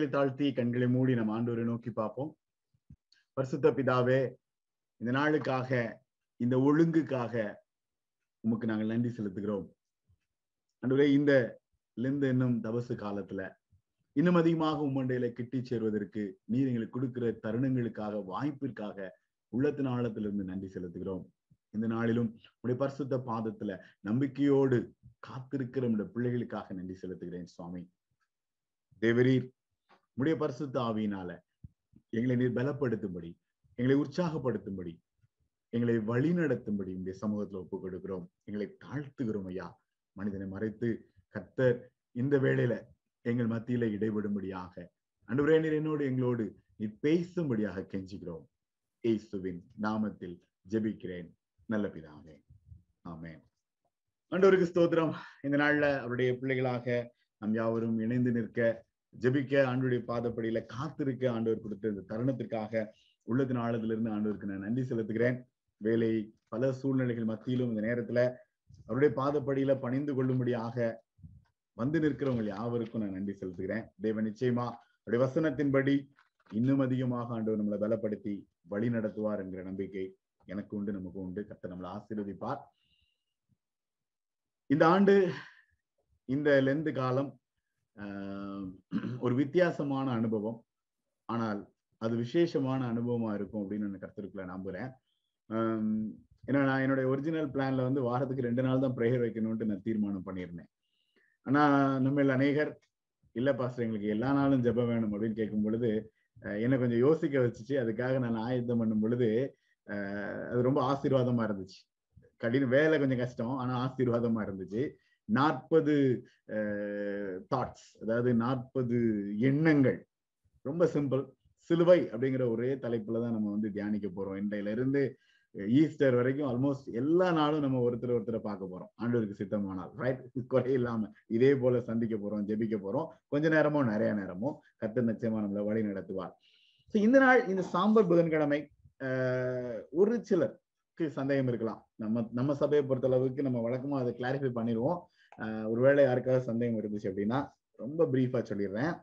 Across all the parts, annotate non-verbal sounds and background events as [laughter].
தலைகளை தாழ்த்தி கண்களை மூடி நம் ஆண்டோரை நோக்கி பார்ப்போம். பரிசுத்த பிதாவே இந்த நாளுக்காக இந்த ஒழுங்குக்காக உமக்கு நாங்கள் நன்றி செலுத்துகிறோம். அன்றுவரே இந்த லிந்து என்னும் தபசு காலத்துல இன்னும் அதிகமாக உம்மண்டையில கிட்டி சேர்வதற்கு நீர் எங்களுக்கு கொடுக்கிற தருணங்களுக்காக வாய்ப்பிற்காக உள்ளத்தின் ஆழத்திலிருந்து நன்றி செலுத்துகிறோம். இந்த நாளிலும் உடைய பரிசுத்த பாதத்துல நம்பிக்கையோடு காத்திருக்கிற நம்முடைய பிள்ளைகளுக்காக நன்றி செலுத்துகிறேன் சுவாமி. தேவரீர் உம்முடைய பரிசுத்த ஆவியினால எங்களை நீர் பலப்படுத்தும்படி எங்களை உற்சாகப்படுத்தும்படி எங்களை வழிநடத்தும்படி இந்த சமூகத்துல ஒப்பு கொடுக்கிறோம் எங்களை தாழ்த்துகிறோம் ஐயா. மனிதனை மறைத்து கத்தர் இந்த வேளையில எங்கள் மத்தியில இடைபடும்படியாக அன்றுவரே நீர் என்னோடு எங்களோடு நீ பேசும்படியாக கெஞ்சுகிறோம். ஏசுவின் நாமத்தில் ஜெபிக்கிறேன். நல்ல பிதாவே. ஆமே அன்றவருக்கு ஸ்தோத்திரம். இந்த நாள்ல அவருடைய பிள்ளைகளாக நம் யாவரும் இணைந்து நிற்க ஜெபிக்க ஆண்டுடைய பாதப்படியில காத்திருக்க ஆண்டவர் கொடுத்த இந்த தருணத்திற்காக உள்ளத்தின் ஆழத்திலிருந்து ஆண்டவருக்கு நான் நன்றி செலுத்துகிறேன். வேலை பல சூழ்நிலைகள் மத்தியிலும் இந்த நேரத்துல அவருடைய பாதப்படியில பணிந்து கொள்ளும்படியாக வந்து நிற்கிறவங்க யாவருக்கும் நான் நன்றி செலுத்துகிறேன். தேவன் நிச்சயமா அவருடைய வசனத்தின்படி இன்னும் அதிகமாக ஆண்டவர் நம்மளை பலப்படுத்தி வழி நடத்துவார் என்கிற நம்பிக்கை எனக்கு உண்டு நமக்கு உண்டு. கத்த நம்மளை ஆசீர்வதிப்பார். இந்த ஆண்டு இந்த லெந்து காலம் [clears throat] ஒரு வித்தியாசமான அனுபவம். ஆனால் அது விசேஷமான அனுபவமா இருக்கும் அப்படின்னு நான் கருத்திருக்கல நம்புறேன். ஏன்னா நான் என்னுடைய ஒரிஜினல் பிளான்ல வந்து வாரத்துக்கு ரெண்டு நாள் தான் ப்ரேயர் வைக்கணும்ட்டு நான் தீர்மானம் பண்ணியிருந்தேன். ஆனா நம்ம அநேகர் இல்ல பாஸ்டர் எங்களுக்கு எல்லா நாளும் ஜெபம் வேணும் அப்படின்னு கேட்கும் பொழுது என்னை கொஞ்சம் யோசிக்க வச்சுச்சு. அதுக்காக நான் ஆயுதம் பண்ணும் பொழுது அது ரொம்ப ஆசீர்வாதமா இருந்துச்சு. கடின வேலை கொஞ்சம் கஷ்டம் ஆனா ஆசீர்வாதமா இருந்துச்சு. நாற்பது தாட்ஸ் அதாவது நாற்பது எண்ணங்கள். ரொம்ப சிம்பிள் சிலுவை அப்படிங்கிற ஒரே தலைப்புல தான் நம்ம வந்து தியானிக்க போறோம். இன்றையில இருந்து ஈஸ்டர் வரைக்கும் ஆல்மோஸ்ட் எல்லா நாளும் நம்ம ஒருத்தர் ஒருத்தரை பார்க்க போறோம். ஆண்டவருக்கு சித்தமானால் ரைட் குறை இல்லாம. இதே போல சந்திக்க போறோம் ஜெபிக்க போறோம். கொஞ்ச நேரமோ நிறைய நேரமோ கத்து நிச்சயமா நம்மளை வழி நடத்துவார். ஸோ இந்த நாள் இந்த சாம்பர் புதன்கிழமை ஒரு சிலருக்கு சந்தேகம் இருக்கலாம். நம்ம நம்ம சபையை பொறுத்த அளவுக்கு நம்ம வழக்கமா அதை கிளாரிஃபை பண்ணிடுவோம். ஒருவேளை யாருக்காவது சந்தேகம் இருந்துச்சு அப்படின்னா ரொம்ப பிரீஃபா சொல்லிடுறேன்.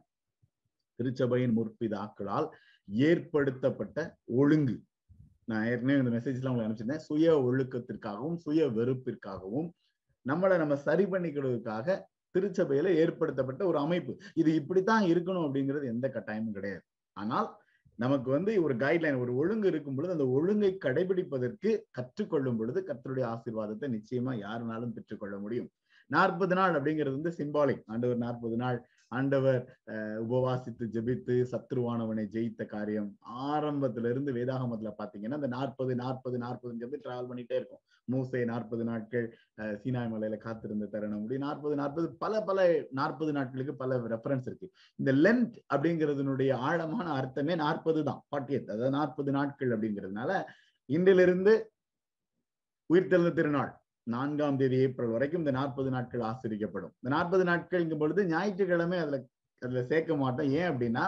திருச்சபையின் முற்பிதாக்களால் ஏற்படுத்தப்பட்ட ஒழுங்கு. நான் ஏற்கனவே இந்த மெசேஜ்லாம் உங்களுக்கு அனுப்பிச்சிருந்தேன். சுய ஒழுக்கத்திற்காகவும் சுய வெறுப்பிற்காகவும் நம்மளை நம்ம சரி பண்ணிக்கிறதுக்காக திருச்சபையில ஏற்படுத்தப்பட்ட ஒரு அமைப்பு. இது இப்படித்தான் இருக்கணும் அப்படிங்கிறது எந்த கட்டாயமும் கிடையாது. ஆனால் நமக்கு வந்து ஒரு கைட்லைன் ஒரு ஒழுங்கு இருக்கும் பொழுது அந்த ஒழுங்கை கடைபிடிப்பதற்கு கற்றுக்கொள்ளும் பொழுது கத்தருடைய ஆசீர்வாதத்தை நிச்சயமா யாருனாலும் பெற்றுக்கொள்ள முடியும். நாற்பது நாள் அப்படிங்கிறது வந்து சிம்பாலிக் ஆண்டவர் நாற்பது நாள். ஆண்டவர் உபவாசித்து ஜெபித்து சத்ருவானவனை ஜெயித்த காரியம். ஆரம்பத்துல இருந்து வேதாகமத்துல பாத்தீங்கன்னா அந்த நாற்பது நாற்பது நாற்பதுன்னு சொல்லி டிராவல் பண்ணிட்டே இருக்கும். மூசை நாற்பது நாட்கள் சீனாய் மலையில காத்திருந்த தருணம். அப்படி நாற்பது நாற்பது பல பல நாற்பது நாட்களுக்கு பல ரெஃபரன்ஸ் இருக்கு. இந்த லென்த் அப்படிங்கிறதுனுடைய ஆழமான அர்த்தமே நாற்பது தான். பாட்டியத் அதாவது நாற்பது நாட்கள் அப்படிங்கிறதுனால இன்றிலிருந்து உயிர்த்தெழுந்த திருநாள். நான்காம் தேதி ஏப்ரல் வரைக்கும் இந்த நாற்பது நாட்கள் ஆசிரிக்கப்படும். இந்த நாற்பது நாட்கள்ங்கும் பொழுது ஞாயிற்றுக்கிழமை அதுல அதுல சேர்க்க மாட்டோம். ஏன் அப்படின்னா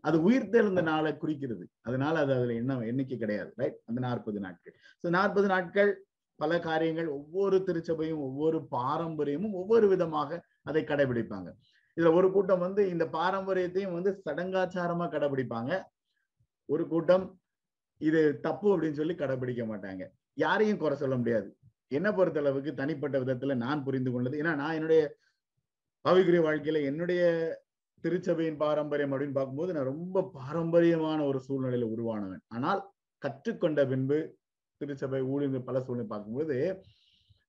அது உயிர்த்தெழுந்த நாளை குறிக்கிறது. அதனால அது அதுல என்ன எண்ணிக்கை கிடையாது ரைட் அந்த நாற்பது நாட்கள். ஸோ நாற்பது நாட்கள் பல காரியங்கள் ஒவ்வொரு திருச்சபையும் ஒவ்வொரு பாரம்பரியமும் ஒவ்வொரு விதமாக அதை கடைபிடிப்பாங்க. இதுல ஒரு கூட்டம் வந்து இந்த பாரம்பரியத்தையும் வந்து சடங்காச்சாரமா கடைபிடிப்பாங்க. ஒரு கூட்டம் இது தப்பு அப்படின்னு சொல்லி கடைபிடிக்க மாட்டாங்க. யாரையும் குறை சொல்ல முடியாது. என்ன பொறுத்த அளவுக்கு தனிப்பட்ட விதத்துல நான் புரிந்து கொண்டது. ஏன்னா நான் என்னுடைய பாவிக்குரிய வாழ்க்கையில என்னுடைய திருச்சபையின் பாரம்பரியம் அப்படின்னு பார்க்கும்போது நான் ரொம்ப பாரம்பரியமான ஒரு சூழ்நிலையில உருவானவன். ஆனால் கற்றுக்கொண்ட பின்பு திருச்சபை ஊழியர் பல சூழ்நிலை பார்க்கும்போது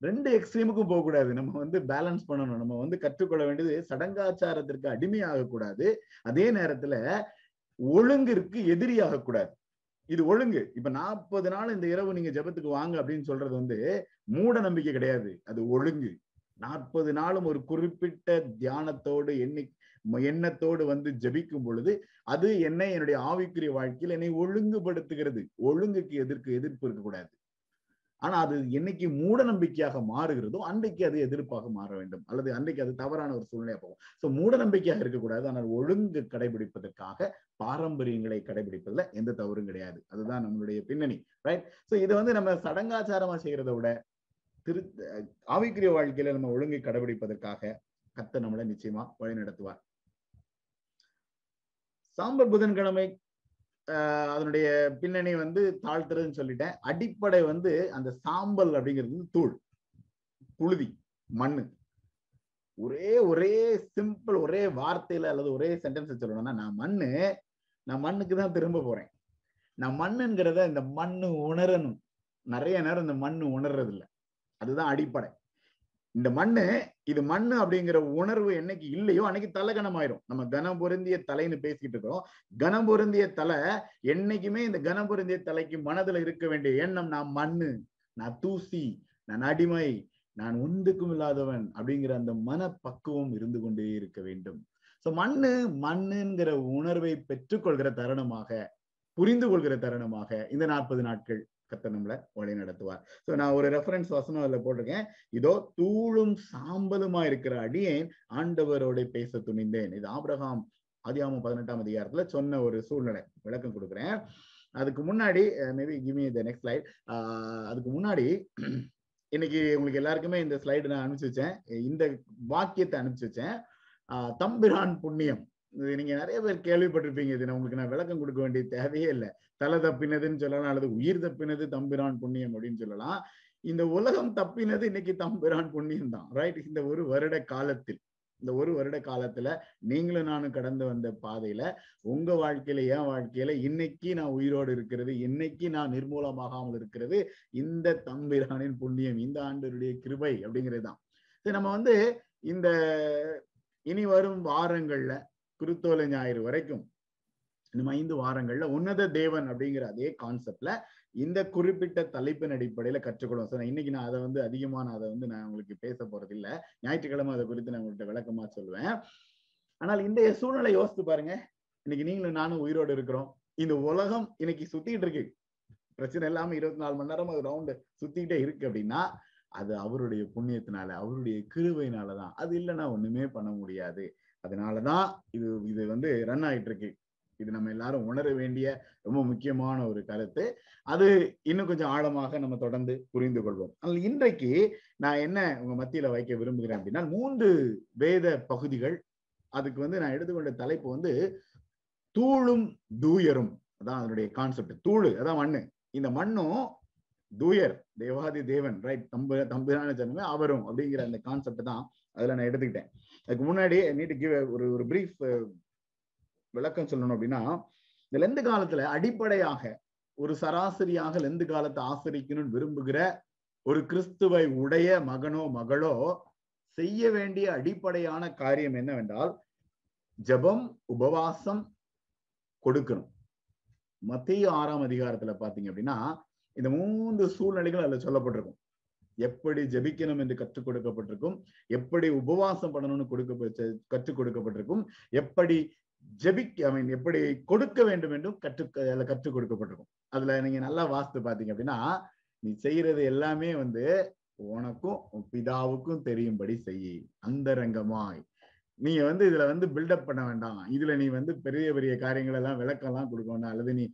ரெண்டு எக்ஸ்ட்ரீமுக்கும் போகக்கூடாது. நம்ம வந்து பேலன்ஸ் பண்ணணும். நம்ம வந்து கற்றுக்கொள்ள வேண்டியது சடங்காச்சாரத்திற்கு அடிமையாக கூடாது அதே நேரத்துல ஒழுங்கிற்கு எதிரியாக கூடாது இது ஒழுங்கு. இப்ப நாற்பது நாள் இந்த இரவு நீங்க ஜபத்துக்கு வாங்க அப்படின்னு சொல்றது வந்து மூட நம்பிக்கை கிடையாது. அது ஒழுங்கு. நாற்பது நாளும் ஒரு குறிப்பிட்ட தியானத்தோடு எண்ணி எண்ணத்தோடு வந்து ஜபிக்கும் பொழுது அது என்னை என்னுடைய ஆவிக்குரிய வாழ்க்கையில் என்னை ஒழுங்குபடுத்துகிறது. ஒழுங்குக்கு எதிர்க்கு எதிர்ப்பு இருக்கக்கூடாது. ஆனா அது என்னைக்கு மூட நம்பிக்கையாக மாறுகிறதோ அன்றைக்கு அது எதிர்ப்பாக மாற வேண்டும். அல்லது அன்றைக்கு அது தவறான ஒரு சூழ்நிலையா போகும். ஸோ மூட நம்பிக்கையாக இருக்கக்கூடாது. ஆனால் ஒழுங்கு கடைபிடிப்பதற்காக பாரம்பரியங்களை கடைபிடிப்பதுல எந்த தவறும் கிடையாது. அதுதான் நம்மளுடைய பின்னணி ரைட் ஸோ இதை வந்து நம்ம சடங்காச்சாரமா செய்யறதை விட திரு ஆவிக்குரிய வாழ்க்கையில நம்ம ஒழுங்கை கடைபிடிப்பதற்காக கத்த நம்மளை நிச்சயமா வழி நடத்துவார் புதன்கிழமை அதனுடைய பின்னணி வந்து தாழ்த்துறதுன்னு சொல்லிட்டேன். அடிப்படை வந்து அந்த சாம்பல் அப்படிங்கிறது வந்து தூள் புழுதி மண்ணு. ஒரே ஒரே சிம்பிள் ஒரே வார்த்தையில அல்லது ஒரே சென்டென்ஸ் சொல்லணும்னா நான் மண்ணு நான் மண்ணுக்கு தான் திரும்ப போறேன். நான் மண்ணுங்கிறத இந்த மண்ணு உணரணும். நிறைய நேரம் இந்த மண்ணு உணர்றது இல்லை அதுதான் அடிப்படை. இந்த மண்ணு இது மண்ணு அப்படிங்கிற உணர்வு என்னைக்கு இல்லையோ அன்னைக்கு தலை கனமாயிரும் நம்ம கனம் பொருந்திய தலைன்னு பேசிக்கிட்டு இருக்கோம் கனம் பொருந்திய தலை என்னைக்குமே இந்த கனம் பொருந்திய தலைக்கு மனதுல இருக்க வேண்டிய எண்ணம் நான் மண்ணு நான் தூசி நான் அடிமை நான் ஒன்றுக்கும் இல்லாதவன் அப்படிங்கிற அந்த மனப்பக்குவம் இருந்து கொண்டே இருக்க வேண்டும். சோ மண்ணு மண்ணுங்கிற உணர்வை பெற்றுக்கொள்கிற தருணமாக புரிந்து கொள்கிற தருணமாக இந்த நாற்பது நாட்கள் கத்த நம்மளை வழி நடத்துவார். சோ நான் ஒரு ரெஃபரன்ஸ் வசனம் அதுல போட்டிருக்கேன். இதோ தூளும் சாம்பலுமா இருக்கிற அடியேன் ஆண்டவரோட பேச துணிந்தேன். இது ஆபிரகாம் அதிகாமம் பதினெட்டாம் அதிகாரத்துல சொன்ன ஒரு சூழ்நிலை. விளக்கம் கொடுக்குறேன். அதுக்கு முன்னாடி maybe give me the next slide அதுக்கு முன்னாடி இன்னைக்கு உங்களுக்கு எல்லாருக்குமே இந்த ஸ்லைடு நான் அனுப்பிச்சு வச்சேன். இந்த வாக்கியத்தை அனுப்பிச்சு வச்சேன். தம்பிரான் புண்ணியம். இது நீங்க நிறைய பேர் கேள்விப்பட்டிருப்பீங்க. இது நான் உங்களுக்கு நான் விளக்கம் கொடுக்க வேண்டிய தேவையே இல்லை. தலை தப்பினதுன்னு சொல்லலாம் அல்லது உயிர் தப்பினது தம்பிரான் புண்ணியம் அப்படின்னு சொல்லலாம். இந்த உலகம் தப்பினது இன்னைக்கு தம்பிரான் புண்ணியம் தான் ரைட் இந்த ஒரு வருட காலத்தில் இந்த ஒரு வருட காலத்துல நீங்களும் நானும் கடந்து வந்த பாதையில உங்க வாழ்க்கையில என் வாழ்க்கையில இன்னைக்கு நான் உயிரோடு இருக்கிறது இன்னைக்கு நான் நிர்மூலமாகாமல் இருக்கிறது இந்த தம்பிரானின் புண்ணியம் இந்த ஆண்டருடைய கிருபை அப்படிங்கிறது தான். சரி நம்ம வந்து இந்த இனி வரும் வாரங்கள்ல குருத்தோலை ஞாயிறு வரைக்கும் இன்னும் ஐந்து வாரங்கள்ல உன்னத தேவன் அப்படிங்கிற அதே கான்செப்ட்ல இந்த குறிப்பிட்ட தலைப்பின் அடிப்படையில கற்றுக்கொள்வோம். சார் இன்னைக்கு நான் அதை வந்து அதிகமான அதை வந்து நான் உங்களுக்கு பேச போறது இல்ல. ஞாயிற்றுக்கிழமை அதை குறித்து நான் உங்கள்கிட்ட விளக்கமா சொல்லுவேன். ஆனால் இந்த சூழ்நிலை யோசித்து பாருங்க. இன்னைக்கு நீங்களும் நானும் உயிரோடு இருக்கிறோம். இந்த உலகம் இன்னைக்கு சுத்திட்டு இருக்கு. பிரச்சனை இல்லாம இருபத்தி நாலு மணி நேரம் அது ரவுண்டு சுத்திக்கிட்டே இருக்கு அப்படின்னா அது அவருடைய புண்ணியத்தினால அவருடைய கிருவையினாலதான் அது இல்லைன்னா ஒண்ணுமே பண்ண முடியாது. அதனாலதான் இது இது வந்து ரன் ஆயிட்டு இருக்கு. இது நம்ம எல்லாரும் உணர வேண்டிய ரொம்ப முக்கியமான ஒரு கருத்து. அது இன்னும் கொஞ்சம் ஆழமாக நம்ம தொடர்ந்து புரிந்து கொள்வோம். ஆனால் இன்றைக்கு நான் என்ன உங்க மத்தியில வைக்க விரும்புகிறேன் அப்படின்னா மூன்று வேத பகுதிகள். அதுக்கு வந்து நான் எடுத்துக்கொண்ட தலைப்பு வந்து தூளும் தூயரும். அதான் அதனுடைய கான்செப்ட் தூள் அதான் மண்ணு. இந்த மண்ணும் தூயர் தேவாதி தேவன் ரைட் தம்பு தம்பிரான ஜனமே அவரும் அப்படிங்கிற அந்த கான்செப்ட் தான் அதுல நான் எடுத்துக்கிட்டேன். அதுக்கு முன்னாடி நீட்டு கிவ் ஒரு ஒரு பிரீஃப் விளக்கம் சொல்லணும் அப்படின்னா இந்த லெந்து காலத்துல அடிப்படையாக ஒரு சராசரியாக லெந்து காலத்தை ஆசிரிக்கணும்னு விரும்புகிற ஒரு கிறிஸ்துவை உடைய மகனோ மகளோ செய்ய வேண்டிய அடிப்படையான காரியம் என்னவென்றால் ஜபம் உபவாசம் கொடுக்கணும். மத்திய ஆறாம் அதிகாரத்துல பாத்தீங்க அப்படின்னா இந்த மூன்று சூழ்நிலைகள் அதுல சொல்லப்பட்டிருக்கும். எப்படி ஜபிக்கணும் என்று கற்றுக் கொடுக்கப்பட்டிருக்கும் எப்படி உபவாசம் பண்ணணும்னு கொடுக்க கற்றுக் கொடுக்கப்பட்டிருக்கும் எப்படி ஜெபிக்க ஐ மீன் எப்படி கொடுக்க வேண்டும் என்றும் கற்று அதுல கற்றுக் கொடுக்கப்பட்டிருக்கும். அதுல நீங்க நல்லா வாஸ்து பாத்தீங்க அப்படின்னா நீ செய்யறது எல்லாமே வந்து உனக்கும் உன் பிதாவுக்கும் தெரியும்படி செய். அந்தரங்கமாய். நீங்க வந்து இதுல வந்து பில்டப் பண்ண வேண்டாம். இதுல நீ வந்து பெரிய பெரிய காரியங்கள் எல்லாம் விளக்கம் எல்லாம் கொடுக்க வேண்டாம் அல்லது நீ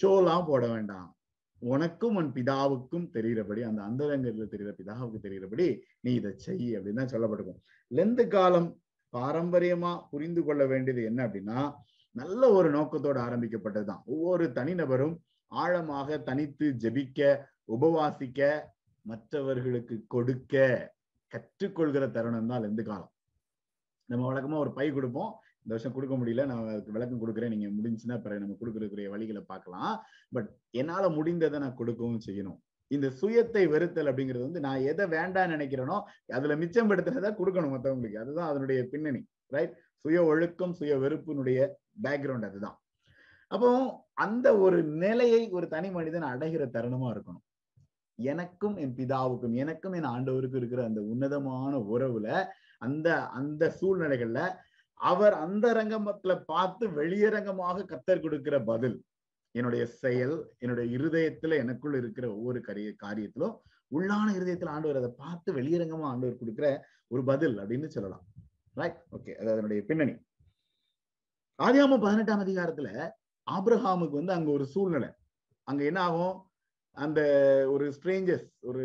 ஷோலாம் போட வேண்டாம். உனக்கும் உன் பிதாவுக்கும் தெரிகிறபடி அந்த அந்தரங்கத்துல தெரிகிற பிதாவுக்கு தெரிகிறபடி நீ இதை செய் அப்படின்னு தான் சொல்லப்பட்டிருக்கும். லெந்து காலம் பாரம்பரியமா புரிந்து கொள்ள வேண்டியது என்ன அப்படின்னா நல்ல ஒரு நோக்கத்தோடு ஆரம்பிக்கப்பட்டதுதான். ஒவ்வொரு தனிநபரும் ஆழமாக தனித்து ஜெபிக்க உபவாசிக்க மற்றவர்களுக்கு கொடுக்க கற்றுக்கொள்கிற தருணம் தான் இந்த காலம். நம்ம வழக்கமா ஒரு பை கொடுப்போம். இந்த வருஷம் கொடுக்க முடியல நான் விளக்கம் கொடுக்குறேன். நீங்க முடிஞ்சுன்னா பிறகு நம்ம கொடுக்கறதுக்குரிய வழிகளை பார்க்கலாம். பட் என்னால முடிந்ததை நான் கொடுக்கவும் செய்யணும். இந்த சுயத்தை வெறுத்தல் அப்படிங்கிறது வந்து நான் எதை வேண்டாம் நினைக்கிறேனோ அதுல மிச்சம் படுத்துறதா கொடுக்கணும் மற்றவங்களுக்கு அதுதான் அதனுடைய பின்னணி ரைட் சுய ஒழுக்கம் சுய வெறுப்பினுடைய பேக்ரவுண்ட் அதுதான். அப்போ அந்த ஒரு நிலையை ஒரு தனி மனிதன் அடைகிற தருணமா இருக்கணும். எனக்கும் என் பிதாவுக்கும் எனக்கும் என் ஆண்டவருக்கும் இருக்கிற அந்த உன்னதமான உறவுல அந்த அந்த சூழ்நிலைகள்ல அவர் அந்த ரங்கமத்துல பார்த்து வெளியரங்கமாக கத்தர் கொடுக்கிற பதில் என்னுடைய செயல் என்னுடைய இருதயத்துல எனக்குள்ள இருக்கிற ஒவ்வொரு கரிய காரியத்திலும் உள்ளான இருதயத்துல ஆண்டவர் அதை பார்த்து வெளியரங்கமா ஆண்டவர் கொடுக்குற ஒரு பதில் அப்படின்னு சொல்லலாம். ரைட் ஓகே அது அதனுடைய பின்னணி. ஆதியாம பதினெட்டாம் அதிகாரத்துல ஆப்ரஹாமுக்கு வந்து அங்க ஒரு சூழ்நிலை. அங்க என்ன ஆகும்? அந்த ஒரு ஸ்ட்ரேஞ்சர்ஸ் ஒரு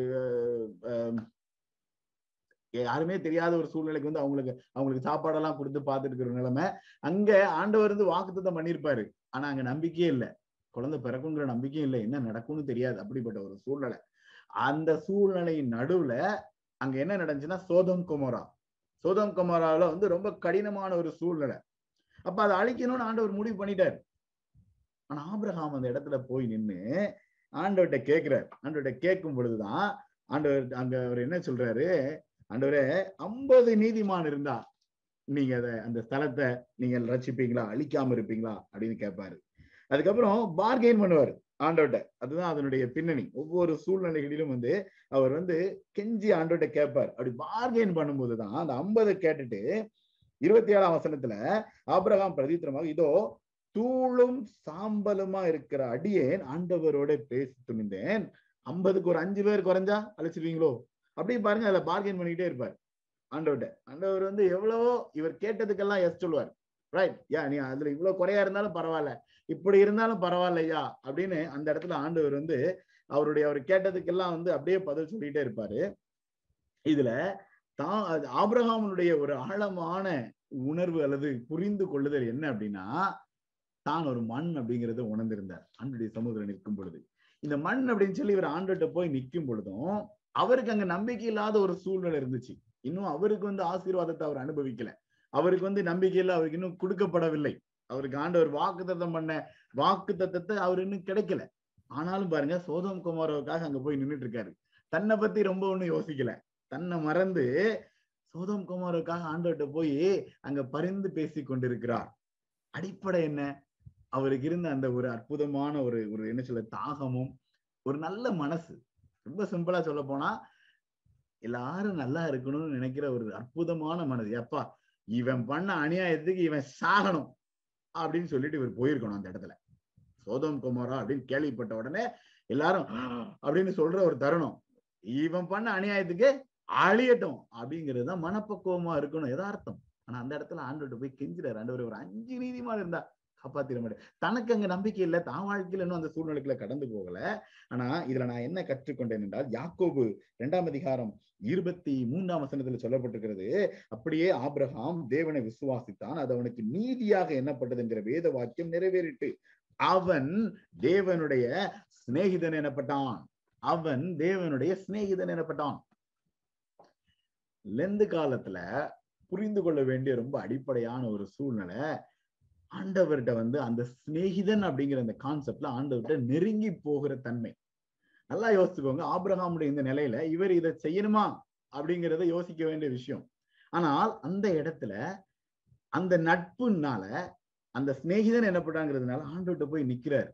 யாருமே தெரியாத ஒரு சூழ்நிலைக்கு வந்து அவங்களுக்கு அவங்களுக்கு சாப்பாடெல்லாம் கொடுத்து பார்த்துட்டு இருக்கிற நிலைமை. அங்க ஆண்டவர் வந்து வாக்குத்தத்தம் பண்ணியிருப்பாரு. ஆனா அங்க நம்பிக்கையே இல்லை. குழந்தை பிறக்குங்கிற நம்பிக்கையும் இல்லை. என்ன நடக்கும்னு தெரியாது. அப்படிப்பட்ட ஒரு சூழ்நிலை. அந்த சூழ்நிலையின் நடுவுல அங்க என்ன நடந்துச்சுன்னா சோதம் குமரா. சோதம் குமரால வந்து ரொம்ப கடினமான ஒரு சூழ்நிலை. அப்ப அதை அழிக்கணும்னு ஆண்டவர் முடிவு பண்ணிட்டாரு. ஆனா ஆபிரகாம் அந்த இடத்துல போய் நின்னு ஆண்டவர்கிட்ட கேட்கிறார் ஆண்டவர்கிட்ட கேட்கும் பொழுதுதான் ஆண்டவர் அங்க அவர் என்ன சொல்றாரு? ஆண்டவரே ஐம்பது நீதிமான் இருந்தா நீங்க அதை அந்த ஸ்தலத்தை நீங்க ரசிப்பீங்களா அழிக்காம இருப்பீங்களா? அப்படின்னு கேட்பாரு அதுக்கப்புறம் பார்கெயின் பண்ணுவாரு ஆண்டோட்ட அதுதான் அதனுடைய பின்னணி. ஒவ்வொரு சூழ்நிலைகளிலும் வந்து அவர் வந்து கெஞ்சி ஆண்டோட்ட கேட்பார். அப்படி பார்கெயின் பண்ணும்போதுதான் அந்த ஐம்பதை கேட்டுட்டு இருபத்தி ஏழாம் வசனத்துல ஆபிரகாம் பிரதித்திரமாக இதோ தூளும் சாம்பலுமா இருக்கிற அடியேன் ஆண்டவரோட பேசி துணிந்தேன். ஐம்பதுக்கு ஒரு அஞ்சு பேர் குறைஞ்சா அழைச்சிருவீங்களோ? அப்படி பாருங்க அதுல பார்கெயின் பண்ணிக்கிட்டே இருப்பார் ஆண்டவர்கிட்ட. ஆண்டவர் வந்து எவ்வளவோ இவர் கேட்டதுக்கெல்லாம் எஸ் சொல்லுவார். ரைட் யா நீ அதுல இவ்வளவு குறையா இருந்தாலும் பரவாயில்ல. இப்படி இருந்தாலும் பரவாயில்லையா? அப்படின்னு அந்த இடத்துல ஆண்டவர் வந்து அவருடைய அவர் கேட்டதுக்கெல்லாம் வந்து அப்படியே பதில் சொல்லிட்டே இருப்பாரு. இதுல தான் அது ஆபிரகாமனுடைய ஒரு ஆழமான உணர்வு அல்லது புரிந்து கொள்ளுதல் என்ன அப்படின்னா தான் ஒரு மண் அப்படிங்கறத உணர்ந்திருந்தார். ஆண்டுடைய சமூகத்தில் நிற்கும் பொழுது. இந்த மண் அப்படின்னு சொல்லி இவர் ஆண்டுகிட்ட போய் நிற்கும் பொழுதும் அவருக்கு அங்க நம்பிக்கை இல்லாத ஒரு சூழ்நிலை இருந்துச்சு. இன்னும் அவருக்கு வந்து ஆசீர்வாதத்தை அவர் அனுபவிக்கல. அவருக்கு வந்து நம்பிக்கையில் அவருக்கு இன்னும் கொடுக்கப்படவில்லை. அவருக்கு ஆண்டவர் வாக்கு தத்தம் பண்ண வாக்கு தத்தத்தை அவர் இன்னும் கிடைக்கல. ஆனாலும் பாருங்க சோதம் குமாரோவுக்காக அங்க போய் நின்றுட்டு இருக்காரு தன்னை பத்தி ரொம்ப ஒன்றும் யோசிக்கல. தன்னை மறந்து சோதம் குமாரோவுக்காக ஆண்டவர்கிட்ட போய் அங்க பரிந்து பேசி கொண்டிருக்கிறார். அடிப்படை என்ன? அவருக்கு இருந்த அந்த ஒரு அற்புதமான ஒரு ஒரு என்ன சொல்ல தாகமும் ஒரு நல்ல மனசு. ரொம்ப சிம்பிளா சொல்ல போனா எல்லாரும் நல்லா இருக்கணும்னு நினைக்கிற ஒரு அற்புதமான மனது. எப்பா இவன் பண்ண அநியாயத்துக்கு இவன் சாகணும் அப்படின்னு சொல்லிட்டு இவர் போயிருக்கணும் அந்த இடத்துல. சோதம் குமாரா அப்படின்னு கேள்விப்பட்ட உடனே எல்லாரும் அப்படின்னு சொல்ற ஒரு தருணம். இவன் பண்ண அநியாயத்துக்கு அழியட்டும் அப்படிங்கிறது தான் மனப்பக்குவமா இருக்கணும் எதார்த்தம் ஆனா அந்த இடத்துல ஆண்டோட்ட போய் கெஞ்சுறாரு ஆண்டவர் ஒரு அஞ்சு நீதிமான் இருந்தா காப்பாத்திட மாட்டேன். தனக்கு அங்க நம்பிக்கை இல்லை தான் வாழ்க்கையில இன்னும் அந்த சூழ்நிலைக்குள்ள கடந்து போகல. ஆனா இதுல நான் என்ன கற்றுக்கொண்டேன் என்றால் யாக்கோபு இரண்டாம் அதிகாரம் இருபத்தி மூன்றாம் வசனத்துல சொல்லப்பட்டிருக்கிறது அப்படியே ஆப்ரஹாம் தேவனை விசுவாசித்தான் அது அவனுக்கு நீதியாக எண்ணப்பட்டது என்கிற வேத வாக்கியம் நிறைவேறிட்டு அவன் தேவனுடைய சிநேகிதன் எனப்பட்டான். அவன் தேவனுடைய சிநேகிதன் எனப்பட்டான். லெந்து காலத்துல புரிந்து கொள்ள வேண்டிய ரொம்ப அடிப்படையான ஒரு சூழ்நிலை ஆண்டவர்கிட்ட வந்து அந்த சிநேகிதன் அப்படிங்கிற அந்த கான்செப்ட்ல ஆண்டவர்கிட்ட நெருங்கி போகிற தன்மை. நல்லா யோசிச்சுக்கோங்க. ஆப்ரஹாமுடைய இந்த நிலையில இவர் இதை செய்யணுமா அப்படிங்கிறத யோசிக்க வேண்டிய விஷயம். ஆனால் அந்த இடத்துல அந்த நட்புனால அந்த சிநேகிதன் என்னப்பட்டாங்கிறதுனால ஆண்டவர்கிட்ட போய் நிக்கிறார்.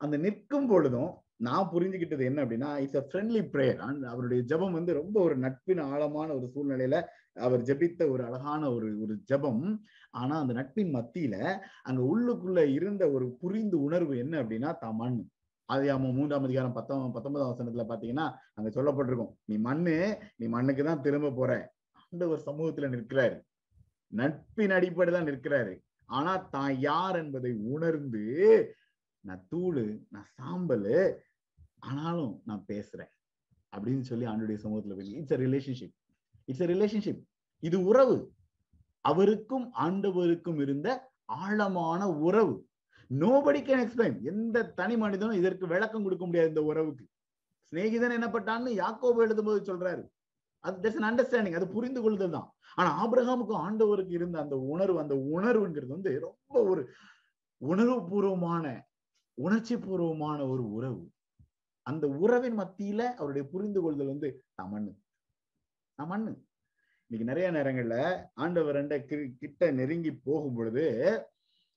அந்த நிற்கும் பொழுதும் நான் புரிஞ்சுக்கிட்டது என்ன அப்படின்னா இட்ஸ் அ ஃப்ரெண்ட்லி ப்ரேயர் அவருடைய ஜபம் வந்து ரொம்ப ஒரு நட்பின் ஆழமான ஒரு சூழ்நிலையில அவர் ஜபித்த ஒரு அழகான ஒரு ஒரு ஜபம். ஆனா அந்த நட்பின் மத்தியில அங்க உள்ளுக்குள்ள இருந்த ஒரு புரிந்து உணர்வு என்ன அப்படின்னா தான் மண். அது அவன் மூன்றாம் அதிகாரம் பத்தாம் பத்தொன்பதாம் வசனத்துல பாத்தீங்கன்னா அங்க சொல்லப்பட்டிருக்கும். நீ மண்ணு நீ மண்ணுக்கு தான் திரும்ப போற. ஆண்டவர் சமூகத்துல நிற்கிறாரு. நட்பின் அடிப்படை தான் நிற்கிறாரு. ஆனா தான் யார் என்பதை உணர்ந்து நான் தூளு நான் சாம்பலு ஆனாலும் நான் பேசுறேன். அப்படின்னு சொல்லி ஆண்டுடைய சமூகத்துல போய் it's a relationship it's a relationship இது உறவு. அவருக்கும் ஆண்டவருக்கும் இருந்த ஆழமான உறவு. நோபடி கேன் எக்ஸ்பிளைன் எந்த தனி மனிதனும் இதற்கு விளக்கம் கொடுக்க முடியாது இந்த உறவுக்கு. சிநேகிதன் என்னப்பட்டான்னு யாக்கோபு எழுதும்போது சொல்றாரு. அது தட்ஸ் அன் அண்டர்ஸ்டாண்டிங் அது புரிந்து கொள்ளுதல் தான் ஆனா ஆபிரகாமுக்கும் ஆண்டவருக்கு இருந்த அந்த உணர்வு அந்த உணர்வுங்கிறது வந்து ரொம்ப ஒரு உணர்வு பூர்வமான உணர்ச்சி பூர்வமான ஒரு உறவு. அந்த உறவின் மத்தியில அவருடைய புரிந்து கொள்தல் வந்து தமன்னு. மண்ணு இன்னைக்கு நிறைய நேரங்கள்ல ஆண்டவர் கிட்ட நெருங்கி போகும் பொழுது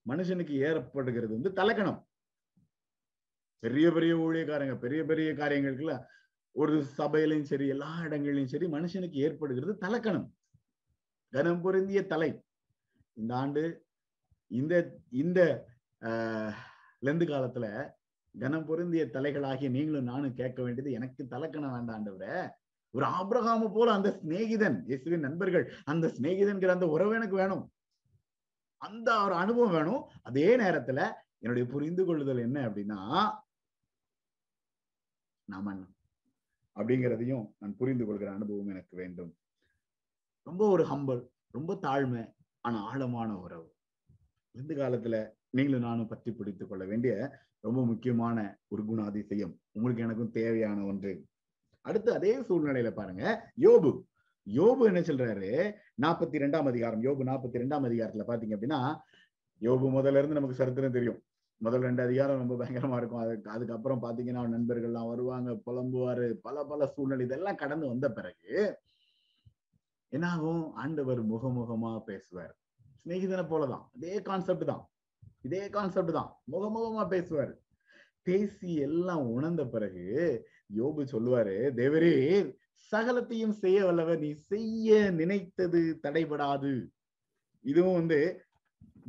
மனுஷனுக்கு ஏற்படுகிறது வந்து தலக்கணம். பெரிய பெரிய ஊழியக்காரங்க பெரிய பெரிய காரியங்களுக்குல ஒரு சபையிலையும் சரி எல்லா இடங்கள்லையும் சரி மனுஷனுக்கு ஏற்படுகிறது தலக்கணம். கனம் பொருந்திய தலை. இந்த ஆண்டு இந்த இந்த லெந்து காலத்துல கனம் பொருந்திய தலைகளாகிய நீங்களும் நானும் கேட்க வேண்டியது எனக்கு தலக்கணம் வேண்டாண்டவரை ஒரு ஆபிரகாம போல அந்த சிநேகிதன் இயேசுவின் நண்பர்கள் அந்த சிநேகிதன்கிற அந்த உறவு எனக்கு வேணும். அந்த ஒரு அனுபவம் வேணும். அதே நேரத்துல என்னுடைய புரிந்து கொள்ளுதல் என்ன அப்படின்னா நாம அப்படிங்கிறதையும் நான் புரிந்து கொள்கிற அனுபவம் எனக்கு வேண்டும். ரொம்ப ஒரு ஹம்பல் ரொம்ப தாழ்மை ஆனா ஆழமான உறவு. இந்த காலத்துல நீங்களும் நானும் பற்றி பிடித்துக் கொள்ள வேண்டிய ரொம்ப முக்கியமான ஒரு குணாதிசயம் உங்களுக்கு எனக்கும் தேவையான ஒன்று. அடுத்து அதே சூழ்நிலையில பாருங்க யோபு. யோபு என்ன சொல்றாரு? நாற்பத்தி ரெண்டாம் அதிகாரம். யோபு நாற்பத்தி ரெண்டாம் அதிகாரத்துல பாத்தீங்க அப்படின்னா யோபு முதல்ல இருந்து நமக்கு சரித்திரம் தெரியும். முதல் ரெண்டு அதிகாரம் ரொம்ப பயங்கரமா இருக்கும். அதுக்கு அதுக்கப்புறம் பாத்தீங்கன்னா நண்பர்கள்லாம் வருவாங்க புலம்புவாரு பல பல சூழ்நிலை இதெல்லாம் கடந்து வந்த பிறகு என்னாகும்? ஆண்டவர் முகமுகமா பேசுவார். சிநேகிதனை போலதான். அதே கான்செப்ட் தான். இதே கான்செப்ட் தான். முகமுகமா பேசுவார். பேசி எல்லாம் உணர்ந்த பிறகு யோபு சொல்லுவாரு தேவரே சகலத்தையும் செய்ய வல்லவர் நீ செய்ய நினைத்தது தடைபடாது. இதுவும் வந்து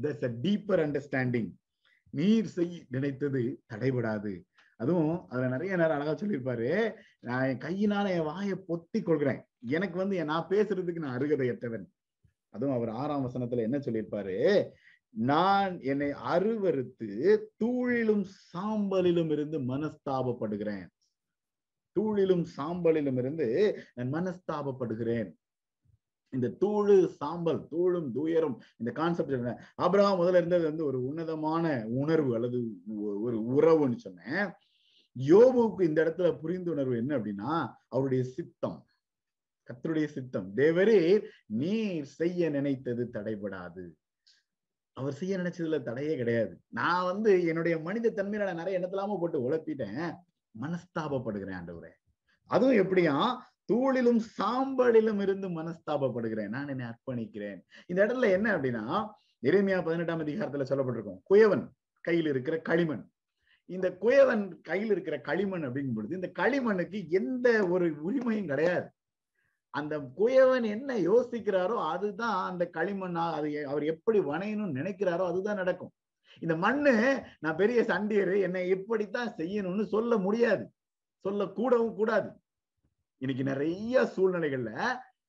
தட்ஸ் அ டீப்பர் அண்டர்ஸ்டாண்டிங் நீர் செய் நினைத்தது தடைபடாது. அதுவும் அதுல நிறைய நேரம் அழகா சொல்லியிருப்பாரு நான் என் கையினால என் வாயை பொத்தி கொள்கிறேன். எனக்கு வந்து நான் பேசுறதுக்கு நான் அருகதையற்றவன். அதுவும் அவர் ஆறாம் வசனத்துல என்ன சொல்லியிருப்பாரு நான் என்னை அருவறுத்து தூளிலும் சாம்பலிலும் இருந்து மனஸ்தாபப்படுகிறேன். தூளிலும் சாம்பலிலும் இருந்து நான் மனஸ்தாபப்படுகிறேன். இந்த தூளு சாம்பல் தூளும் தூயரும் இந்த கான்செப்ட் என்ன அப்புறம் முதல்ல இருந்தது வந்து ஒரு உன்னதமான உணர்வு அல்லது ஒரு உறவுன்னு சொன்னேன். யோபுவுக்கு இந்த இடத்துல புரிந்துணர்வு என்ன அப்படின்னா அவருடைய சித்தம். கத்தருடைய சித்தம். தேவரே நீர் செய்ய நினைத்தது தடைபடாது. அவர் செய்ய நினைச்சதுல தடையே கிடையாது. நான் வந்து என்னுடைய மனித தன்மையில நான் நிறைய இடத்துலாம போட்டு உழப்பிட்டேன். மனஸ்தாபப்படுகிறேன் ஆண்டவரே. அதுவும் எப்படியா தூளிலும் சாம்பலிலும் இருந்து மனஸ்தாபப்படுகிறேன். நான் என்னை அர்ப்பணிக்கிறேன். இந்த இடத்துல என்ன அப்படின்னா எளிமையா பதினெட்டாம் அதிகாரத்துல சொல்லப்பட்டிருக்கும் குயவன் கையில் இருக்கிற களிமண். இந்த குயவன் கையில் இருக்கிற களிமண் அப்படிங்கும் பொழுது இந்த களிமண்ணுக்கு எந்த ஒரு உரிமையும் கிடையாது. அந்த குயவன் என்ன யோசிக்கிறாரோ அதுதான் அந்த களிமண்ணா அது அவர் எப்படி வணையணும்னு நினைக்கிறாரோ அதுதான் நடக்கும். இந்த மண்ணு நான் பெரிய சண்டியர் என்னை இப்படித்தான் செய்யணும்னு சொல்ல முடியாது. சொல்ல கூடவும் கூடாது. இன்னைக்கு நிறைய சூழ்நிலைகள்ல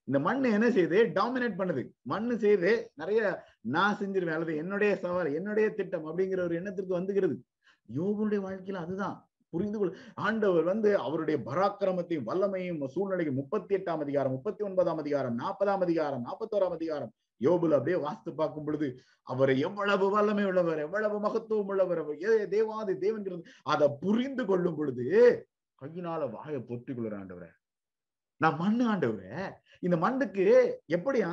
இந்த மண்ணு என்ன செய்யுது? டாமினேட் பண்ணுது. மண்ணு செய்து நிறைய நான் செஞ்சிருவேன் அல்லது என்னுடைய சவால் என்னுடைய திட்டம் அப்படிங்கிற ஒரு எண்ணத்திற்கு வந்துகிறது. யோகனுடைய வாழ்க்கையில அதுதான். புரிந்து கொள் ஆண்டவர் வந்து அவருடைய பராக்கிரமத்தையும் வல்லமையும் சூழ்நிலையும் முப்பத்தி எட்டாம் அதிகாரம் முப்பத்தி ஒன்பதாம் அதிகாரம் நாற்பதாம் அதிகாரம் நாற்பத்தோராம் அதிகாரம் யோபுல அப்படியே வாஸ்து பார்க்கும் பொழுது அவர் எவ்வளவு வல்லமை உள்ளவர் எவ்வளவு மகத்துவம் உள்ளவர் ஏ தேவாதி தேவன்கிறது அதை புரிந்து கொள்ளும் பொழுது கையினால வாயை பொத்திக் கொள்ளுற ஆண்டவரை. நான் மண்ணு ஆண்டவரே. இந்த மண்ணுக்கு எப்படியா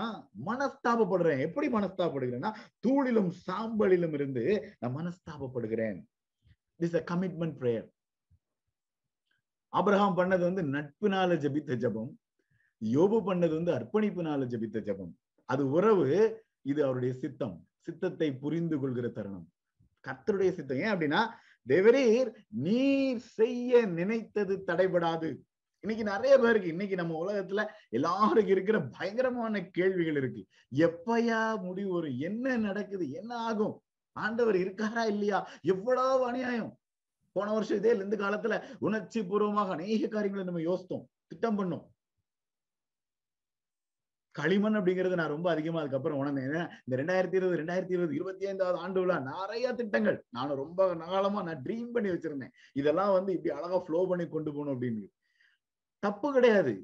மனஸ்தாபப்படுறேன். எப்படி மனஸ்தாபப்படுகிறேன்னா தூளிலும் சாம்பலிலும் இருந்து நான் மனஸ்தாபப்படுகிறேன். Is a commitment prayer Abraham பண்ணது வந்து நட்பினால ஜபித்த ஜபம் யோபு பண்ணது வந்து அர்ப்பணிப்புனால ஜபித்த ஜபம். அது உறவு இது அவருடைய சித்தம். சித்தத்தை புரிந்து கொள்கிற தருணம். கத்தருடைய சித்தம். ஏன் அப்படின்னா தேவரீர் நீர் செய்ய நினைத்தது தடைபடாது. இன்னைக்கு நிறைய பேருக்கு இன்னைக்கு நம்ம உலகத்துல எல்லாருக்கும் இருக்கிற பயங்கரமான கேள்விகள் இருக்கு. எப்பயா முடிவு வரும்? என்ன நடக்குது? என்ன ஆகும்? ஆண்டவர் இருக்காரா இல்லையா? எவ்வளவு அநியாயம்? போன வருஷம் இதே இந்த காலத்துல உணர்ச்சி பூர்வமாக அநேக காரியங்களை நம்ம யோசித்தோம். திட்டம் பண்ணோம். களிமண் அப்படிங்கிறது நான் ரொம்ப அதிகமா அதுக்கப்புறம் உணர்ந்தேன். இந்த ரெண்டாயிரத்தி இருபது ரெண்டாயிரத்தி இருபது இருபத்தி ஐந்தாவது ஆண்டு விழா நிறைய திட்டங்கள். நானும் ரொம்ப நாளமா நான் ட்ரீம் பண்ணி வச்சிருந்தேன். இதெல்லாம் வந்து இப்படி அழகா ஃப்ளோ பண்ணி கொண்டு போகணும் அப்படின்னு. தப்பு கிடையாது.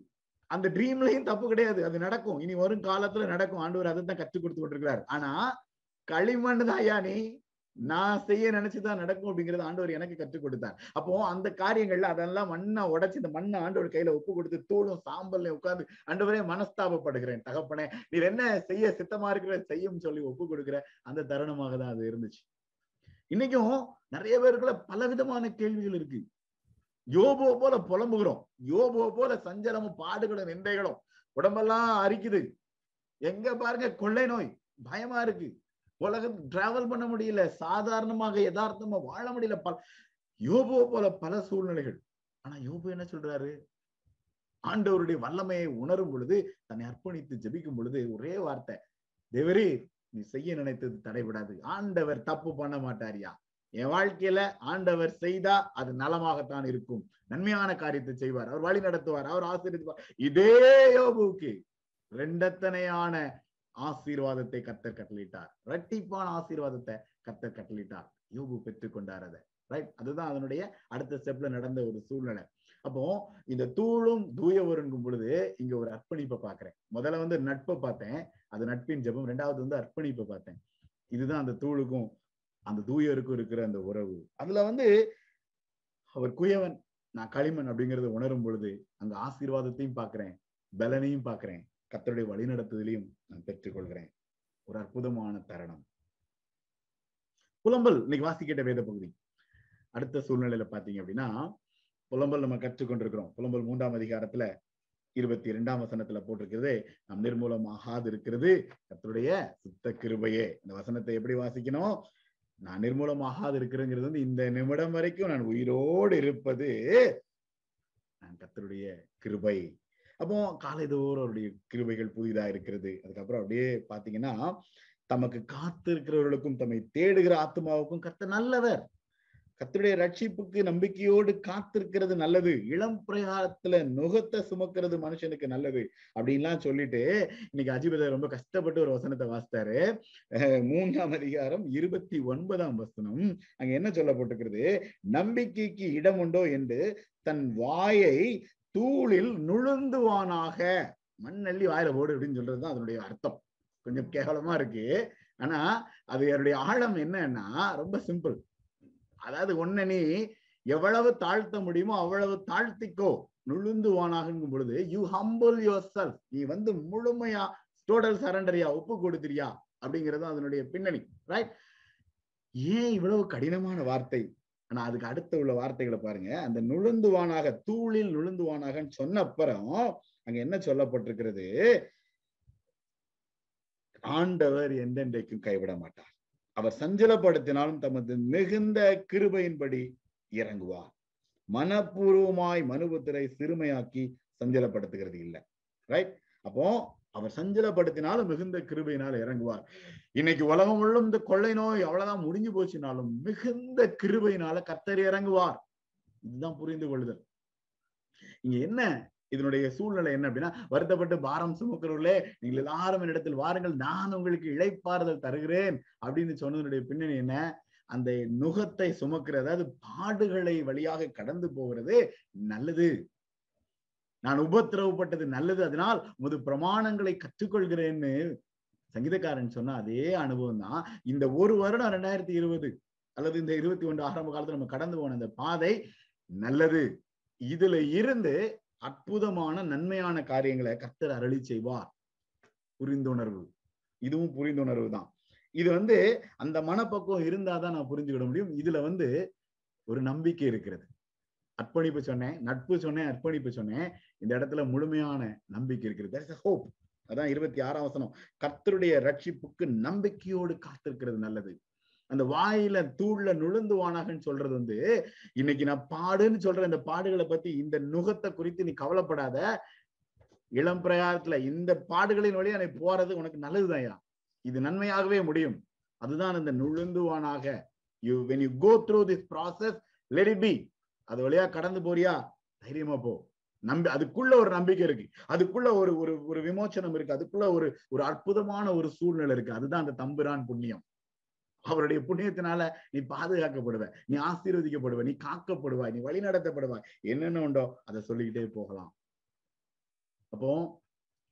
அந்த ட்ரீம்லயும் தப்பு கிடையாது. அது நடக்கும். இனி வரும் காலத்துல நடக்கும். ஆண்டவர் அதை தான் கற்றுக் கொடுத்து கொண்டிருக்கிறார். ஆனா களிமண் தான் யானி நீ. நான் செய்ய நினைச்சுதான் நடக்கும் அப்படிங்கறது ஆண்டவர் எனக்கு கற்றுக் கொடுத்தார். அப்போ அந்த காரியங்கள்ல அதெல்லாம் மண்ணா உடைச்சு இந்த மண்ணை ஆண்டவர் கையில ஒப்பு கொடுத்து தூளும் சாம்பல்ல உட்கார்ந்து ஆண்டவரே மனஸ்தாபப்படுகிறேன். தகப்பனே நீ என்ன செய்ய சித்தமா இருக்கிற செய்யும் சொல்லி ஒப்பு கொடுக்கிற அந்த தருணமாக தான் அது இருந்துச்சு. இன்னைக்கும் நிறைய பேருக்குள்ள பல விதமான கேள்விகள் இருக்கு. யோபோ போல புலம்புகிறோம். யோபோ போல சஞ்சலமும் பாடுகளும் நிந்தைகளும். உடம்பெல்லாம் அரிக்குது. எங்க பாருங்க கொள்ளை நோய். பயமா இருக்கு. உலகம் டிராவல் பண்ண முடியல. சாதாரணமாக யதார்த்தமா வாழ முடியல. பல யோபோ போல பல சூழ்நிலைகள். ஆனா யோபு என்ன சொல்றாரு? ஆண்டவருடைய வல்லமையை உணரும் பொழுது தன்னை அர்ப்பணித்து ஜபிக்கும் பொழுது ஒரே வார்த்தை தேவரே நீ செய்ய நினைத்தது தடைபடாது. ஆண்டவர் தப்பு பண்ண மாட்டாரியா என் வாழ்க்கையில ஆண்டவர் செய்தா அது நலமாகத்தான் இருக்கும். நன்மையான காரியத்தை செய்வார். அவர் வழி நடத்துவார். அவர் ஆசீர்வதிப்பார். இதே யோபுக்கு ரெண்டத்தனையான ஆசீர்வாதத்தை கத்தர் கட்டளிட்டார் இரட்டிப்பான ஆசீர்வாதத்தை கத்தர் கட்டளிட்டார் யோபு பெற்றுக்கொண்டார் அதை. ரைட் அதுதான் அதனுடைய அடுத்த ஸ்டெப்ல நடந்த ஒரு சூழ்நிலை. அப்போ இந்த தூளும் தூயவருங்கும் பொழுது இங்க ஒரு அர்ப்பணிப்பை பாக்குறேன் முதல்ல வந்து நட்பை பார்த்தேன். அது நட்பின் ஜெபம். ரெண்டாவது வந்து அர்ப்பணிப்பை பார்த்தேன். இதுதான் அந்த தூளுக்கும் அந்த தூயருக்கும் இருக்கிற அந்த உறவு. அதுல வந்து அவர் குயவன் நான் களிமண் அப்படிங்கறத உணரும் பொழுது அங்க ஆசீர்வாதத்தையும் பாக்குறேன் பலனையும் பாக்குறேன் கத்தருடைய வழிநடத்துதலையும் நான் பெற்றுக்கொள்கிறேன். ஒரு அற்புதமான தருணம். புலம்பல் இன்னைக்கு வாசிக்கிட்ட வேத பகுதி. அடுத்த சூழ்நிலையில பாத்தீங்க அப்படின்னா புலம்பல் நம்ம கற்றுக்கொண்டிருக்கிறோம். புலம்பல் மூன்றாம் அதிகாரத்துல இருபத்தி இரண்டாம் வசனத்துல போட்டிருக்கிறது நம் நிர்மூலமாகாது இருக்கிறது கத்தருடைய சுத்த கிருபையே. இந்த வசனத்தை எப்படி வாசிக்கணும்? நான் நிர்மூலமாகாது இருக்கிறேங்கிறது வந்து இந்த நிமிடம் வரைக்கும் நான் உயிரோடு இருப்பது நான் கத்தருடைய கிருபை. அப்போ காலைதோறும் அவருடைய கிருபைகள் புதிதா இருக்கிறது. அதுக்கப்புறம் அப்படியே பாத்தீங்கன்னா தமக்கு காத்திருக்கிறவர்களுக்கும் தம்மை தேடுகிற ஆத்மாவுக்கும் கத்த நல்லவர். கத்தருடைய ரட்சிப்புக்கு நம்பிக்கையோடு காத்திருக்கிறது நல்லது. இளம் பிரயாணத்துல நுகத்தை சுமக்கிறது மனுஷனுக்கு நல்லது அப்படின்லாம் சொல்லிட்டு இன்னைக்கு அஜிபதர் ரொம்ப கஷ்டப்பட்டு ஒரு வசனத்தை வாசித்தாரு. மூன்றாம் அதிகாரம் இருபத்தி ஒன்பதாம் வசனம். அங்க என்ன சொல்லப்பட்டிருக்கிறது? நம்பிக்கைக்கு இடம் உண்டோ என்று தன் வாயை தூளில் நுழுந்துவானாக. மண்ணள்ளி வாயில போடு அப்படின்னு சொல்றதுதான் அதனுடைய அர்த்தம். கொஞ்சம் கேவலமா இருக்கு. ஆனா அது என்னுடைய ஆழம் என்னன்னா ரொம்ப சிம்பிள் அதாவது ஒன்ன நீ எவ்வளவு தாழ்த்த முடியுமோ அவ்வளவு தாழ்த்திக்கோ. நுழுந்துவானாகும் பொழுது யூ ஹம்பிள் யுவர் செல்ஃப் நீ வந்து முழுமையா டோட்டல் சரண்டரியா ஒப்பு கொடுத்துறியா அப்படிங்கிறது அதனுடைய பின்னணி. ரைட் ஏன் இவ்வளவு கடினமான வார்த்தை? ஆனா அதுக்கு அடுத்த உள்ள வார்த்தைகளை பாருங்க. அந்த நுழுந்துவானாக தூளில் நுழுந்துவானாகன்னு சொன்ன அப்புறம் அங்க என்ன சொல்லப்பட்டிருக்கிறது? ஆண்டவர் எந்தென்றைக்கும் கைவிட மாட்டார். அவர் சஞ்சலப்படுத்தினாலும் தமது மிகுந்த கிருபையின்படி இறங்குவார். மனப்பூர்வமாய் மனுபுத்திரை சிறுமையாக்கி சஞ்சலப்படுத்துகிறது இல்லை. ரைட் அப்போ அவர் சஞ்சலப்படுத்தினாலும் மிகுந்த கிருபையினால் இறங்குவார். இன்னைக்கு உலகம் உள்ளும் இந்த கொள்ளை நோய் அவ்வளவுதான் முடிஞ்சு போச்சுனாலும் மிகுந்த கிருபையினால கத்தர் இறங்குவார். இதுதான் புரிந்து கொள்ளுதல். இங்க என்ன? இதனுடைய சூழ்நிலை என்ன அப்படின்னா வருத்தப்பட்டு பாரம் சுமக்கிறவர்களே நீங்கள் எல்லாரும் என்னிடத்தில் வாருங்கள் நான் உங்களுக்கு இழைப்பாறுதல் தருகிறேன் அப்படின்னு சொன்னதனுடைய பின்னணி என்ன? அந்த நுகத்தை சுமக்கிற அதாவது பாடுகளை வழியாக கடந்து போகிறது நல்லது. நான் உபத்திரவப்பட்டது நல்லது அதனால் உமது பிரமாணங்களை கற்றுக்கொள்கிறேன்னு சங்கீதக்காரன் சொன்ன அதே அனுபவம் தான் இந்த ஒரு வருடம் ரெண்டாயிரத்தி இருபது அல்லது இந்த இருபத்தி ஒன்று ஆரம்ப காலத்துல நம்ம கடந்து போன அந்த பாதை நல்லது. இதுல இருந்து அற்புதமான நன்மையான காரியங்களை கர்த்தர் அருளி செய்வார். புரிந்துணர்வு. இதுவும் புரிந்துணர்வு தான். இது வந்து அந்த மனப்பக்குவம் இருந்தாதான் நான் புரிஞ்சுக்கிட முடியும். இதுல வந்து ஒரு நம்பிக்கை இருக்கிறது. அர்ப்பணிப்பு சொன்னேன் நட்பு சொன்னேன் அர்ப்பணிப்பு சொன்னேன். இந்த இடத்துல முழுமையான நம்பிக்கை இருக்கிறது. ஹோப் அதான் இருபத்தி ஆறாம் வசனம். கர்த்தருடைய ரட்சிப்புக்கு நம்பிக்கையோடு காத்திருக்கிறது நல்லது. அந்த வாயில தூள்ல நுழுந்துவானாகன்னு சொல்றது வந்து இன்னைக்கு நான் பாடுன்னு சொல்ற இந்த பாடுகளை பத்தி இந்த நுகத்தை குறித்து நீ கவலைப்படாத. இளம் பிரயாரத்துல இந்த பாடுகளின் வழியா நீ போறது உனக்கு நல்லதுதாயா இது நன்மையாகவே முடியும். அதுதான் இந்த நுழுந்துவானாக. You when you go through this process let it be அது வழியா கடந்து போறியா? தைரியமா போ. நம்பி அதுக்குள்ள ஒரு நம்பிக்கை இருக்கு. அதுக்குள்ள ஒரு ஒரு ஒரு விமோச்சனம் இருக்கு. அதுக்குள்ள ஒரு ஒரு அற்புதமான ஒரு சூழ்நிலை இருக்கு. அதுதான் அந்த தம்புரான் புண்ணியம். அவருடைய புண்ணியத்தினால நீ பாதுகாக்கப்படுவ நீ ஆசீர்வதிக்கப்படுவ நீ காக்கப்படுவாய் நீ வழி நடத்தப்படுவாய் என்னென்ன உண்டோ அதை சொல்லிக்கிட்டே போகலாம். அப்போ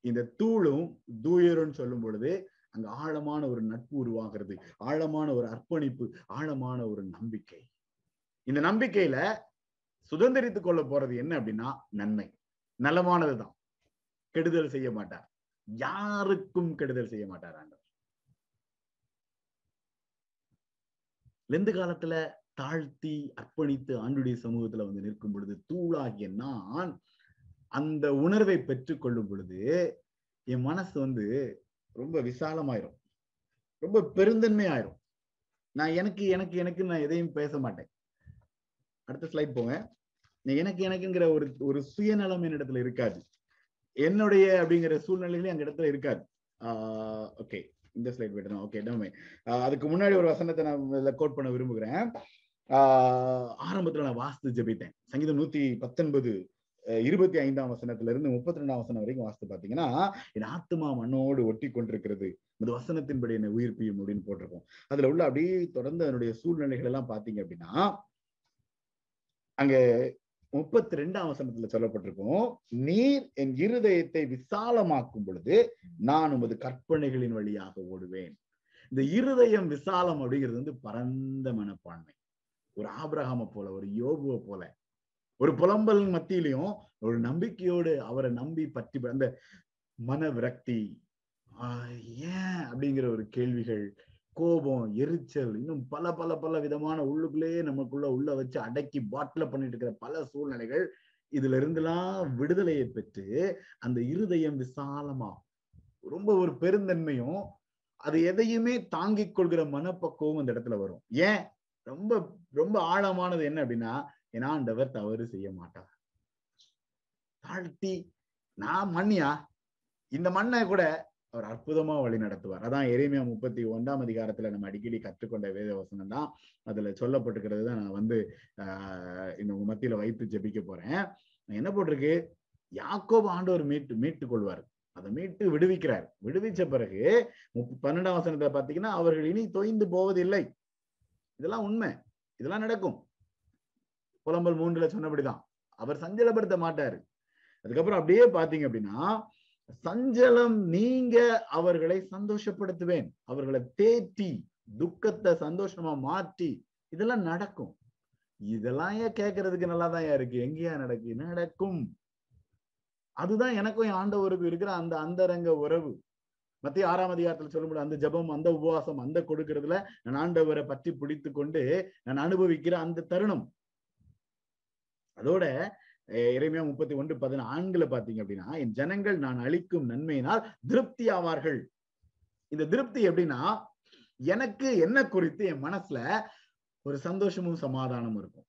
இந்த தூளும் தூயரும் சொல்லும் பொழுது அங்க ஆழமான ஒரு நட்பு உருவாகிறது. ஆழமான ஒரு அர்ப்பணிப்பு ஆழமான ஒரு நம்பிக்கை. இந்த நம்பிக்கையில சுதந்திரித்துக் கொள்ள போறது என்ன அப்படின்னா நன்மை. நலமானதுதான் கெடுதல் செய்ய மாட்டார். யாருக்கும் கெடுதல் செய்ய மாட்டார் ஆண்டவர். லெந்து காலத்துல தாழ்த்தி அர்ப்பணித்து ஆண்டுடைய சமூகத்துல வந்து நிற்கும் பொழுது தூளாகிய நான் அந்த உணர்வை பெற்றுக் கொள்ளும் பொழுது என் மனசு வந்து ரொம்ப விசாலமாயிரும். ரொம்ப பெருந்தன்மை ஆயிரும் நான் எனக்கு எனக்கு எனக்கு நான் எதையும் பேச மாட்டேன். அடுத்த ஸ்லைட் போங்க. எனக்கு எனக்குங்கிற ஒரு ஒரு சுயநலம் என்னிடத்துல இருக்காது. என்னுடைய அப்படிங்கிற சூழ்நிலைகளையும் அந்த இடத்துல இருக்காது. ஆஹ் ஓகே இந்த ஸ்லைட் போயிட்டு ஓகே டமே அதுக்கு முன்னாடி ஒரு வசனத்தை நான் கோட் பண்ண விரும்புகிறேன். ஆஹ் ஆரம்பத்துல நான் வாஸ்து ஜெபித்தேன். சங்கீதம் நூத்தி பத்தொன்பது இருபத்தி ஐந்தாம் வசனத்துல இருந்து முப்பத்தி ரெண்டாம் வசனம் வரைக்கும் வாஸ்து பாத்தீங்கன்னா என் ஆத்மா மண்ணோடு ஒட்டி கொண்டிருக்கிறது. இந்த வசனத்தின்படி என்னை உயிர்ப்பியும் அப்படின்னு போட்டிருக்கோம். அதுல உள்ள அப்படியே தொடர்ந்து அதனுடைய சூழ்நிலைகள் எல்லாம் பாத்தீங்க அப்படின்னா அங்க முப்பத்தி ரெண்டாம் வசனத்துல சொல்லப்பட்டிருக்கும் நீர் என் இருதயத்தை விசாலமாக்கும் பொழுது நான் உமது கற்பனைகளின் வழியாக ஓடுவேன். இந்த இருதயம் விசாலம் அப்படிங்கிறது வந்து பரந்த மனப்பான்மை. ஒரு ஆபிரகாம போல ஒரு யோகுவை போல. ஒரு புலம்பல் மத்தியிலையும் ஒரு நம்பிக்கையோடு அவரை நம்பி பற்றி அந்த மன விரக்தி ஏன்? அப்படிங்கிற ஒரு கேள்விகள் கோபம் எரிச்சல் இன்னும் பல பல பல விதமான உள்ளுக்குள்ளேயே நமக்குள்ள உள்ள வச்சு அடக்கி பாட்டில பண்ணிட்டு இருக்கிற பல சூழ்நிலைகள் இதுல இருந்தெல்லாம் விடுதலையை பெற்று அந்த இருதயம் விசாலமா ரொம்ப ஒரு பெருந்தன்மையும் அது எதையுமே தாங்கிக் கொள்கிற மனப்பக்குவம் அந்த இடத்துல வரும். ஏன்? ரொம்ப ரொம்ப ஆழமானது என்ன அப்படின்னா ஏன்னா ஆண்டவர் தவறு செய்ய மாட்டார். தாழ்த்தி நான் மண்ணியா? இந்த மண்ணை கூட அவர் அற்புதமா வழி நடத்துவார். அதான் எரேமியா முப்பத்தி ஒன்றாம் அதிகாரத்துல நம்ம அடிக்கடி கற்றுக்கொண்ட வேத வசனம் தான். அதுல சொல்லப்பட்டிருக்கிறது தான் நான் வந்து ஆஹ் இந்த மத்தியில வைத்து ஜெபிக்க போறேன். என்ன போட்டிருக்கு? யாக்கோபு ஆண்டவர் மீட்டு மீட்டு கொள்வார். அதை மீட்டு விடுவிக்கிறார். விடுவிச்ச பிறகு முப் பன்னெண்டாம் வசனத்துல பாத்தீங்கன்னா அவர்கள் இனி தொய்ந்து போவதில்லை. இதெல்லாம் உண்மை. இதெல்லாம் நடக்கும். புலம்பல் மூன்றுல சொன்னபடிதான். அவர் சஞ்சலப்படுத்த மாட்டாரு. அதுக்கப்புறம் அப்படியே பாத்தீங்க அப்படின்னா சஞ்சலம் நீங்க அவர்களை சந்தோஷப்படுத்துவேன். அவர்களை தேற்றி துக்கத்தை சந்தோஷமா மாற்றி இதெல்லாம் நடக்கும். இதெல்லாம் ஏன் கேட்கறதுக்கு நல்லாதான் இருக்கு? எங்கேயா நடக்கு? நடக்கும். அதுதான் எனக்கும் என் ஆண்டவருக்கு இருக்கிற அந்த அந்தரங்க உறவு. மத்திய ஆறாம் அதிகாரத்துல சொல்லும்போது அந்த ஜபம் அந்த உபவாசம் அந்த கொடுக்கறதுல நான் ஆண்டவரை பற்றி பிடித்து கொண்டு நான் அனுபவிக்கிற அந்த தருணம். அதோட இறைமையா முப்பத்தி ஒன்று பதினான்குல பாத்தீங்க அப்படின்னா என் ஜனங்கள் நான் அளிக்கும் நன்மையினால் திருப்தி ஆவார்கள். இந்த திருப்தி எப்படின்னா எனக்கு என்ன குறித்து என் மனசுல ஒரு சந்தோஷமும் சமாதானமும் இருக்கும்.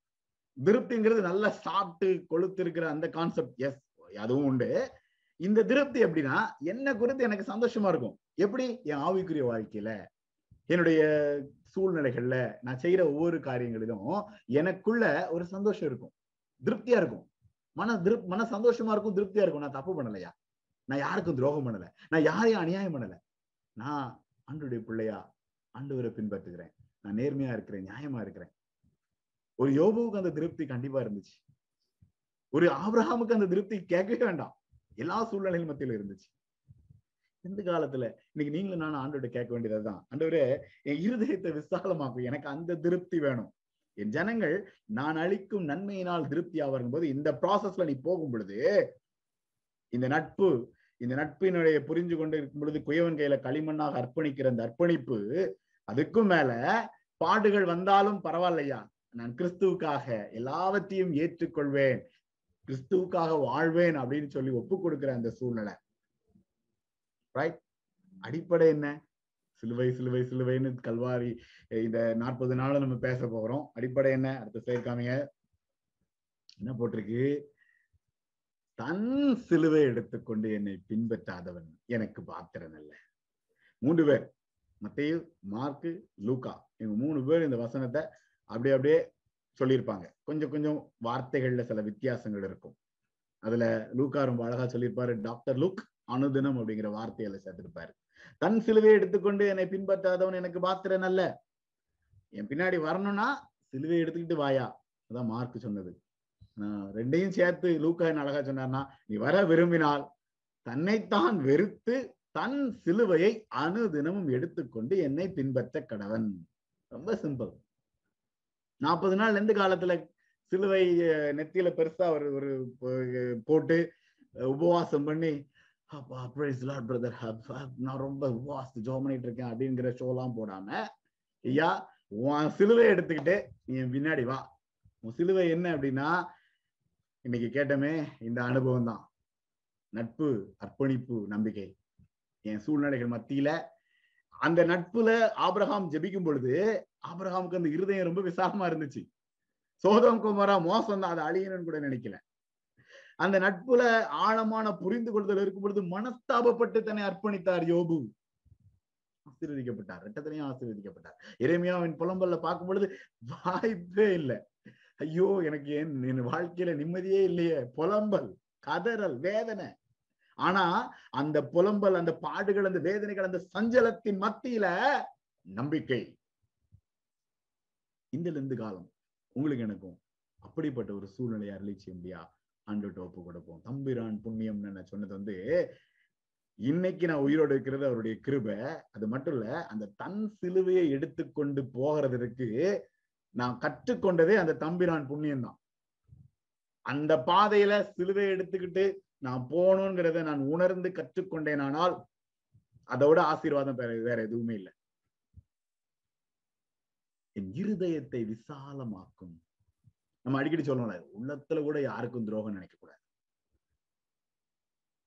திருப்திங்கிறது நல்லா சாப்பிட்டு கொளுத்து இருக்கிற அந்த கான்செப்ட் எஸ் அதுவும் உண்டு. இந்த திருப்தி எப்படின்னா என்ன குறித்து எனக்கு சந்தோஷமா இருக்கும்? எப்படி? என் ஆவிக்குரிய வாழ்க்கையில. என்னுடைய சூழ்நிலைகள்ல நான் செய்யற ஒவ்வொரு காரியங்களிலும் எனக்குள்ள ஒரு சந்தோஷம் இருக்கும். திருப்தியா இருக்கும். மன திருப் மன சந்தோஷமா இருக்கும் திருப்தியா இருக்கும். நான் தப்பு பண்ணலையா? நான் யாருக்கும் துரோகம் பண்ணல. நான் யாரையும் அநியாயம் பண்ணல. நான் ஆண்டுடைய பிள்ளையா ஆண்டவரை பின்பற்றுகிறேன். நான் நேர்மையா இருக்கிறேன் நியாயமா இருக்கிறேன். ஒரு யோபுவுக்கு அந்த திருப்தி கண்டிப்பா இருந்துச்சு. ஒரு ஆபிரஹாமுக்கு அந்த திருப்தி கேட்கவே வேண்டாம். எல்லா சூழ்நிலையும் மத்தியில இருந்துச்சு. இந்த காலத்துல இன்னைக்கு நீங்களும் நானும் ஆண்டோட கேட்க வேண்டியதுதான். ஆண்டவரே என் இருதயத்தை விசாலமாக்கும் எனக்கு அந்த திருப்தி வேணும். என் ஜனங்கள் நான் அளிக்கும் நன்மையினால் திருப்தி ஆவரும் போது இந்த ப்ராசஸ்ல நீ போகும் பொழுது இந்த நட்பு இந்த நட்பினுடைய புரிஞ்சு கொண்டு இருக்கும் பொழுது குயவன் கையில களிமண்ணாக அர்ப்பணிக்கிற அந்த அர்ப்பணிப்பு அதுக்கும் மேல பாடுகள் வந்தாலும் பரவாயில்லையா? நான் கிறிஸ்துவுக்காக எல்லாவற்றையும் ஏற்றுக்கொள்வேன் கிறிஸ்துவுக்காக வாழ்வேன் அப்படின்னு சொல்லி ஒப்பு கொடுக்கிற அந்த சூழ்நிலை. ரைட் அடிப்படை என்ன? சிலுவை சிலுவை சிலுவைன்னு கல்வாரி இந்த நாற்பது நாள் நம்ம பேச போகிறோம் அடிப்படை என்ன? அடுத்த சேர்க்காமீங்க என்ன போட்டிருக்கு? தன் சிலுவை எடுத்துக்கொண்டு என்னை பின்பற்றாதவன் எனக்கு பாத்திரன் அல்ல. மூன்று பேர் மத்திய மார்க்கு லூக்கா. இவங்க மூணு பேர் இந்த வசனத்தை அப்படியே அப்படியே சொல்லியிருப்பாங்க. கொஞ்சம் கொஞ்சம் வார்த்தைகள்ல சில வித்தியாசங்கள் இருக்கும். அதுல லூக்கா ரொம்ப அழகா சொல்லியிருப்பாரு. டாக்டர் லுக் அனுதினம் அப்படிங்கிற வார்த்தையில சேர்த்திருப்பாரு. தன் சிலுவையை எடுத்துக்கொண்டு என்னை பின்பற்றாதவன் எனக்கு பாத்திரன் அல்ல. என் பின்னாடி வரணும்னா சிலுவையை எடுத்துக்கிட்டு வாயா. அதான் மார்க் சொன்னது. ரெண்டையும் சேர்த்து லூக்கா என்ன அழகா சொன்னார்னா நீ வர விரும்பினால் தன்னைத்தான் வெறுத்து தன் சிலுவையை அணுதினமும் எடுத்துக்கொண்டு என்னை பின்பற்ற கடவன். ரொம்ப சிம்பிள். நாற்பது நாள் எந்த காலத்துல சிலுவை நெத்தியில பெருசா ஒரு ஒரு போட்டு உபவாசம் பண்ணி அப்பா பிரைஸ் லார்ட் பிரதர் நான் ரொம்ப உபவாசம் ஜோ பண்ணிட்டு இருக்கேன் அப்படிங்கிற ஷோலாம் போடாம ஐயா உன் சிலுவை எடுத்துக்கிட்டு நீ பின்னாடி வா. உன் சிலுவை என்ன அப்படின்னா இன்னைக்கு கேட்டமே இந்த அனுபவம் தான். நட்பு அர்ப்பணிப்பு நம்பிக்கை. என் சூழ்நிலைகள் மத்தியில அந்த நட்புல ஆபிரகாம் ஜெபிக்கும் பொழுது ஆபிரகாமுக்கு அந்த இருதயம் ரொம்ப விசாலமா இருந்துச்சு. சோதம் குமாரா மோசம் தான். அதை அழியணும்னு கூட நினைக்கல. அந்த நட்புல ஆழமான புரிந்து கொள்தல் இருக்கும் பொழுது மனஸ்தாபப்பட்டு தன்னை அர்ப்பணித்தார் யோபு. ஆசீர்வதிக்கப்பட்டார். ரெட்டத்திலையும் ஆசீர்வதிக்கப்பட்டார். இறைமையாவின் புலம்பல்ல பார்க்கும் பொழுது வாய்ப்பே இல்லை. ஐயோ எனக்கு என் என் வாழ்க்கையில நிம்மதியே இல்லையே. புலம்பல் கதறல் வேதனை. ஆனா அந்த புலம்பல் அந்த பாடுகள் அந்த வேதனைகள் அந்த சஞ்சலத்தின் மத்தியில நம்பிக்கை. இந்த லெந்து காலம் உங்களுக்கு எனக்கும் அப்படிப்பட்ட ஒரு சூழ்நிலையை அருளி செய்ய முடியா ஆண்டுகிட்ட ஒப்பு கொடுப்போம். தம்பிரான் புண்ணியம்னு நான் சொன்னது வந்து இன்னைக்கு நான் உயிரோடு இருக்கிறது அவருடைய கிருபை. அது மட்டும் இல்ல அந்த தன் சிலுவையை எடுத்துக்கொண்டு போகிறதற்கு நான் கற்றுக்கொண்டதே அந்த தம்பிரான் புண்ணியம் தான் அந்த பாதையில சிலுவையை எடுத்துக்கிட்டு நான் போகணுங்கிறத நான் உணர்ந்து கற்றுக்கொண்டேனானால் அதோட ஆசீர்வாதம் வேற எதுவுமே இல்லை. என் இருதயத்தை விசாலமாக்கும் நம்ம அடிக்கடி சொல்லணும்ல உள்ளத்துல கூட யாருக்கும் துரோகம் நினைக்க கூடாது.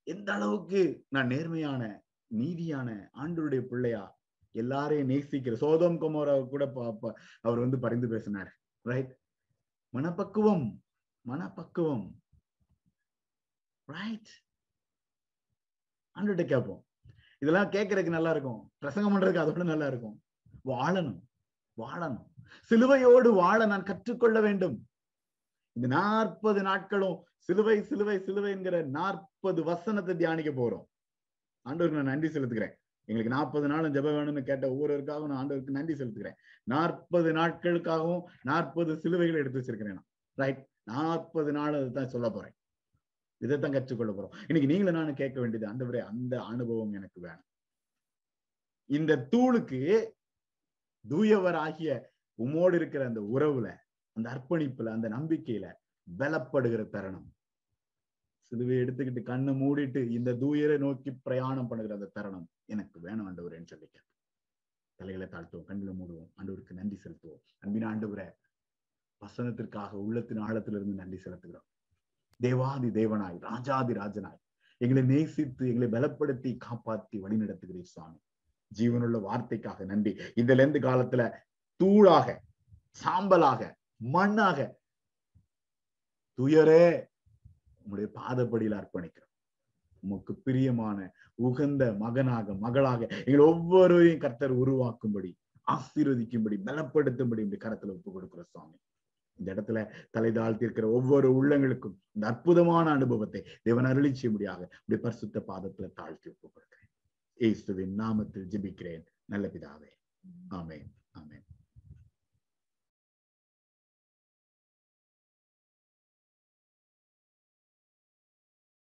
எந்த அளவுக்கு நான் நேர்மையான நீதியான ஆண்டருடைய பிள்ளையா எல்லாரையும் நேசிக்கிற சோதம் குமார கூட அவர் வந்து பரிந்து பேசினார். ரைட் மனப்பக்குவம் மனப்பக்குவம். ரைட் ஆண்டுகிட்ட கேட்போம். இதெல்லாம் கேட்கறதுக்கு நல்லா இருக்கும். பிரசங்கம் பண்றதுக்கு அதோட நல்லா இருக்கும். வாழணும். வாழணும். சிலுவையோடு வாழ நான் கற்றுக்கொள்ள வேண்டும். இந்த நாற்பது நாட்களும் சிலுவை சிலுவை சிலுவை என்கிற நாற்பது வசனத்தை தியானிக்க போறோம். ஆண்டவருக்கு நான் நன்றி செலுத்துக்கிறேன் எங்களுக்கு நாற்பது நாளும் ஜப வேணும்னு கேட்ட ஒவ்வொருவருக்காகவும் நான் ஆண்டவருக்கு நன்றி செலுத்துக்கிறேன் நாற்பது நாட்களுக்காகவும் நாற்பது சிலுவைகளை எடுத்து வச்சிருக்கிறேன் நான். ரைட் நாற்பது நாள் தான் சொல்ல போறேன். இதைத்தான் கற்றுக்கொள்ள போறோம். இன்னைக்கு நீங்களும் நானும் கேட்க வேண்டியது அந்த அந்த அனுபவம் எனக்கு வேணும். இந்த தூளுக்கு தூயவர் ஆகிய உமோடு இருக்கிற அந்த உறவுல அந்த அர்ப்பணிப்புல அந்த நம்பிக்கையில பலப்படுகிற தருணம். சிலுவை எடுத்துக்கிட்டு கண்ணை மூடிட்டு இந்த தூயரை நோக்கி பிரயாணம் பண்ணுகிற அந்த தருணம் எனக்கு வேணும் ஆண்டவரேன்னு சொல்லிக்க தலைகளை தாழ்த்துவோம் கண்களை மூடுவோம். ஆண்டவருக்கு நன்றி செலுத்துவோம். அன்பின் ஆண்டவரை வசனத்திற்காக உள்ளத்தின் ஆழத்திலிருந்து நன்றி செலுத்துகிறோம். தேவாதி தேவனாய் ராஜாதி ராஜனாய் எங்களை நேசித்து எங்களை பலப்படுத்தி காப்பாற்றி வழிநடத்துகிறீர் சுவாமி. ஜீவனுள்ள வார்த்தைக்காக நன்றி. இதுல இருந்து காலத்துல தூளாக சாம்பலாக மண்ணாக. துயரே உங்களுடைய பாதப்படியில் அர்ப்பணிக்கிறோம். உமக்கு பிரியமான உகந்த மகனாக மகளாக எங்கள் ஒவ்வொருவரையும் கர்த்தர் உருவாக்கும்படி ஆசீர்வதிக்கும்படி பலப்படுத்தும்படி இந்த கரத்துல ஒப்பு கொடுக்கிற சுவாமி. இந்த இடத்துல தலை தாழ்த்திருக்கிற ஒவ்வொரு உள்ளங்களுக்கும் இந்த அற்புதமான அனுபவத்தை தேவன் அருளி செய்யும்படியாக இப்படி பரிசுத்த பாதத்துல தாழ்த்தி ஒப்பு கொடுக்கிறேன். ஏசுவின் நாமத்தில் ஜெபிக்கிறேன். நல்ல பிதாவே. ஆமேன்.